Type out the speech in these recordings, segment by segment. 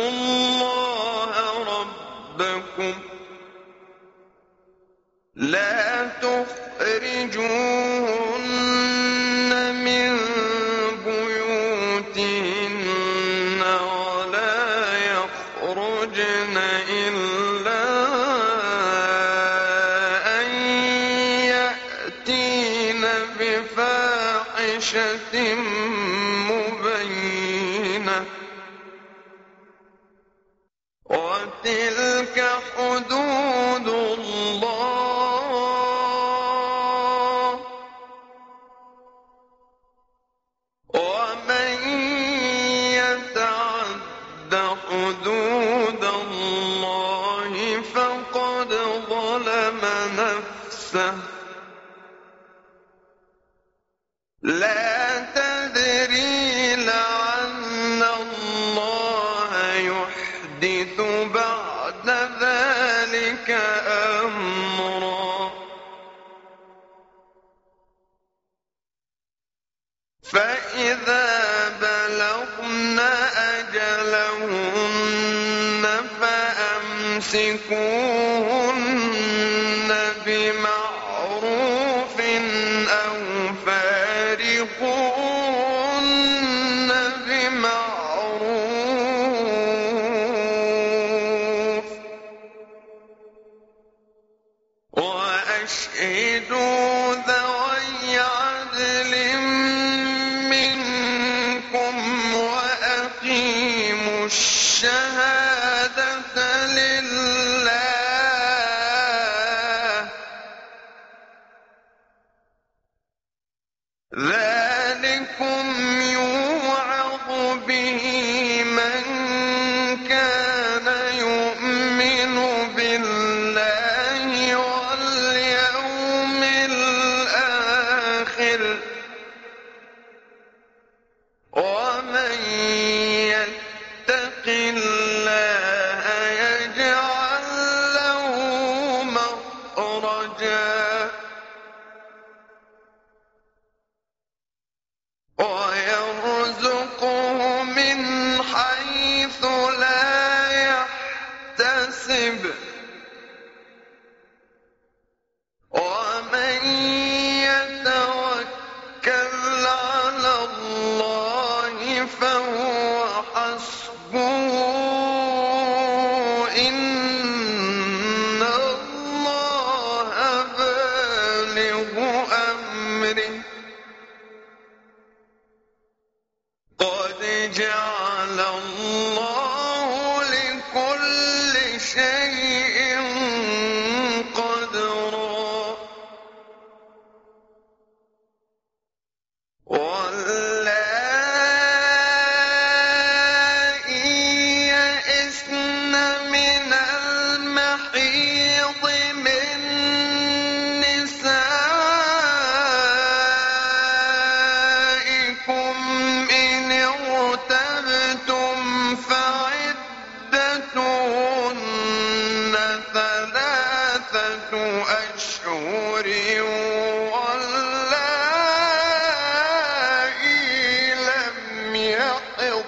واتقوا الله ربكم لا تخرجوهن من بيوتهن ولا يخرجن إلا يحدث بعد ذلك أمرا. فإذا بلغن أجلهن فأمسكوهن بمعروف أو فارقوهن. الشهادة لله يحتسب. ومن يتوكل على الله فهو حسبه. إن الله بالغ أمره. قد جعل الله الحق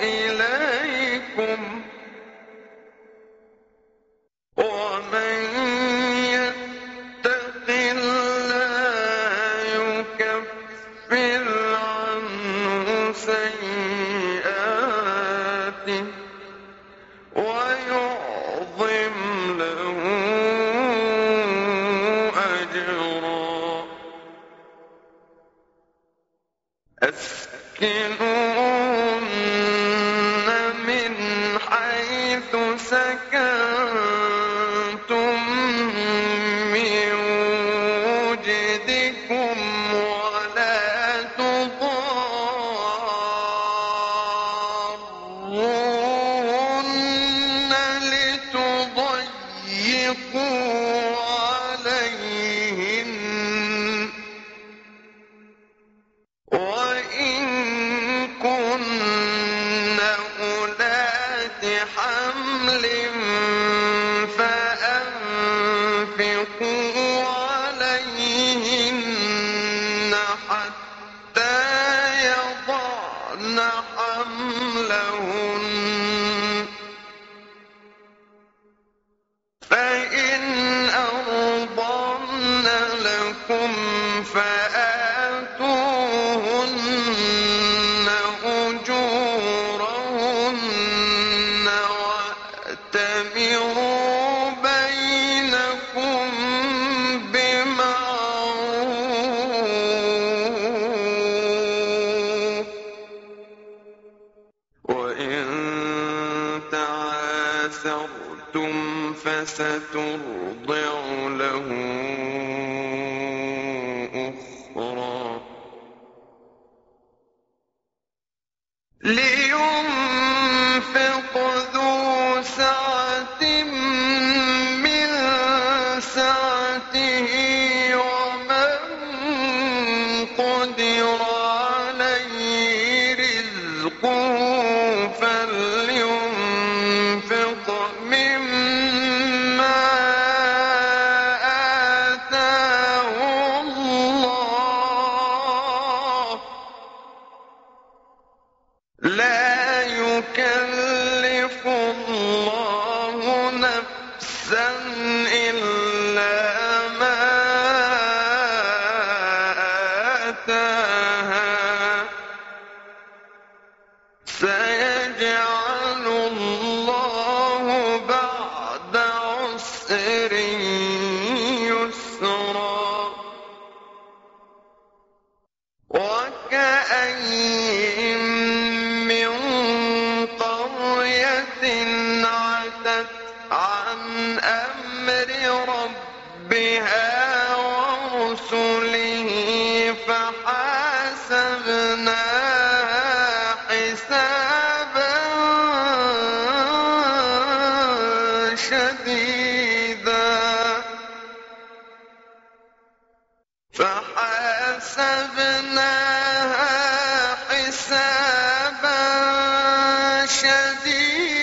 إليكم. ومن يتق الله عنه سيئاته ويعظم مكنون يكون فلينفق مما عتت عن أمر ربها ورسله فَحَاسَبْنَاهَا حسابا شديدا. فحاسبنا حسابا شديدا.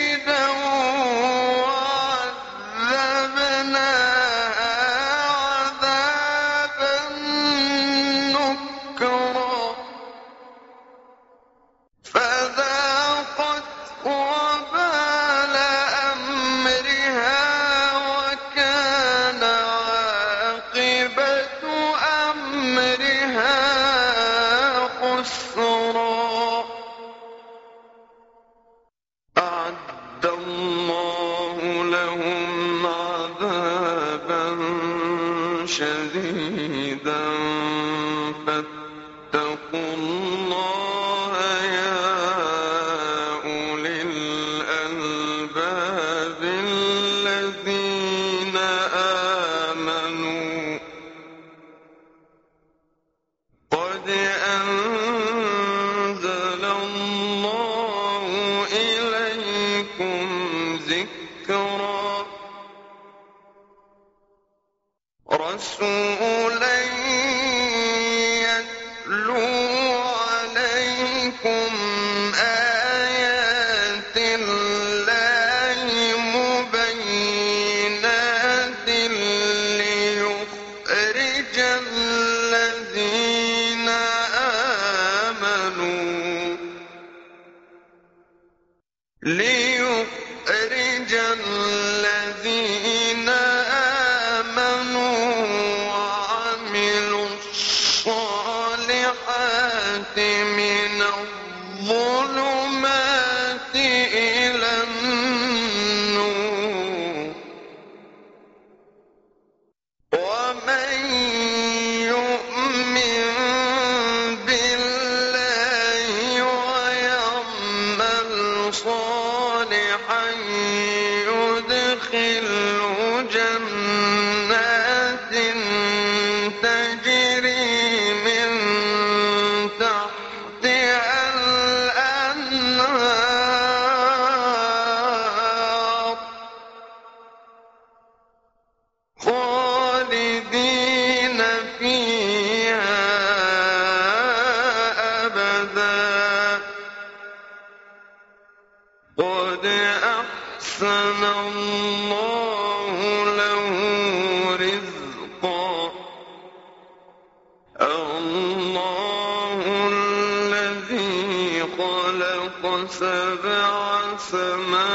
فاتقوا الله يا أولي الألباب الذين آمنوا. قد أنزل الله إليكم ليخرج سبع سماوات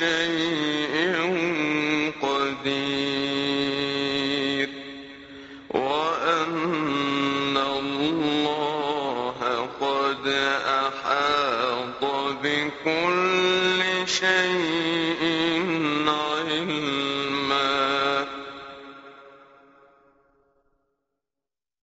شيء